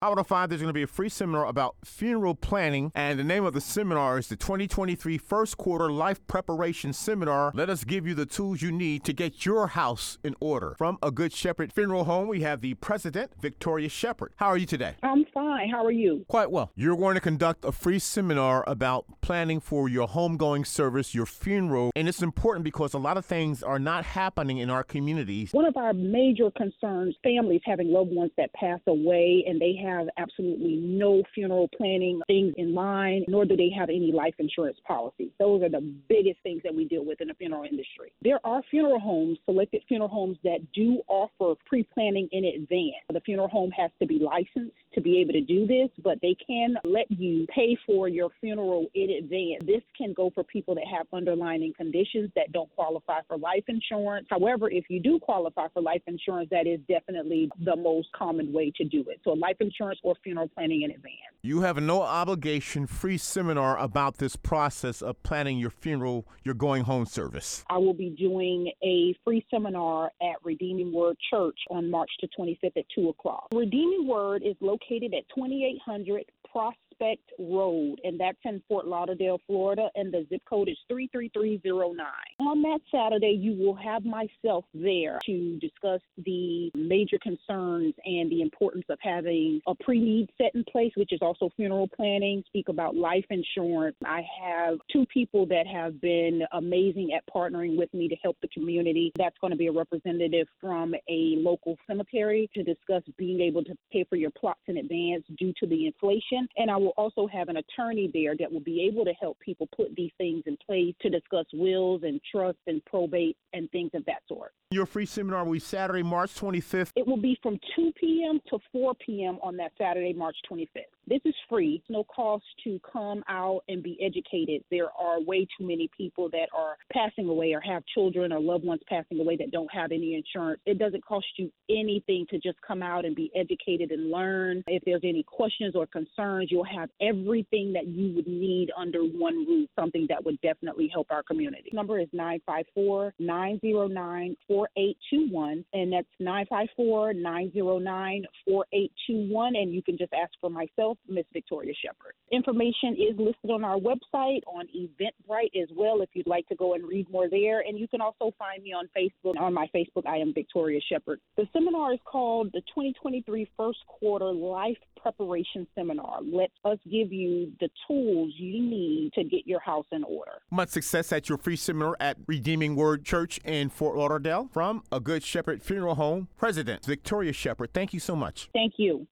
I want to find there's going to be a free seminar about funeral planning, and the name of the seminar is the 2023 First Quarter Life Preparation Seminar. Let us give you the tools you need to get your house in order. From A Good Sheppard Funeral Home, we have the president, Victoria Sheppard. How are you today? I'm fine. How are you? Quite well. You're going to conduct a free seminar about planning for your homegoing service, your funeral, and it's important because a lot of things are not happening in our communities. One of our major concerns, families having loved ones that pass away and they have absolutely no funeral planning things in mind, nor do they have any life insurance policies. Those are the biggest things that we deal with in the funeral industry. There are funeral homes, selected funeral homes that do offer pre-planning in advance. The funeral home has to be licensed to be able to do this, but they can let you pay for your funeral in advance. This can go for people that have underlying conditions that don't qualify for life insurance. However, if you do qualify for life insurance, that is definitely the most common way to do it. So, life insurance or funeral planning in advance. You have a no obligation free seminar about this process of planning your funeral, your going home service. I will be doing a free seminar at Redeeming Word Church on March the 25th at 2 o'clock. Redeeming Word is located at 2800 Prospect Road, and that's in Fort Lauderdale, Florida, and the zip code is 33309. On that Saturday, you will have myself there to discuss the major concerns and the importance of having a pre need set in place, which is also funeral planning, speak about life insurance. I have two people that have been amazing at partnering with me to help the community. That's going to be a representative from a local cemetery to discuss being able to pay for your plots in advance due to the inflation. And I will also have an attorney there that will be able to help people put these things in place to discuss wills and trusts and probate and things of that sort. Your free seminar will be Saturday, March 25th. It will be from 2 p.m. to 4 p.m. on that Saturday, March 25th. This is free, no cost to come out and be educated. There are way too many people that are passing away or have children or loved ones passing away that don't have any insurance. It doesn't cost you anything to just come out and be educated and learn. If there's any questions or concerns, you'll have everything that you would need under one roof, something that would definitely help our community. Number is 954 909 4821, and that's 954 909 4821. And you can just ask for myself, Miss Victoria Sheppard. Information is listed on our website, on Eventbrite as well, if you'd like to go and read more there. And you can also find me on Facebook. On my Facebook, I am Victoria Sheppard. The seminar is called the 2023 First Quarter Life Preparation Seminar. Let us give you the tools you need to get your house in order. Much success at your free seminar at Redeeming Word Church in Fort Lauderdale. From A Good Sheppard Funeral Home, President Victoria Sheppard, thank you so much. Thank you.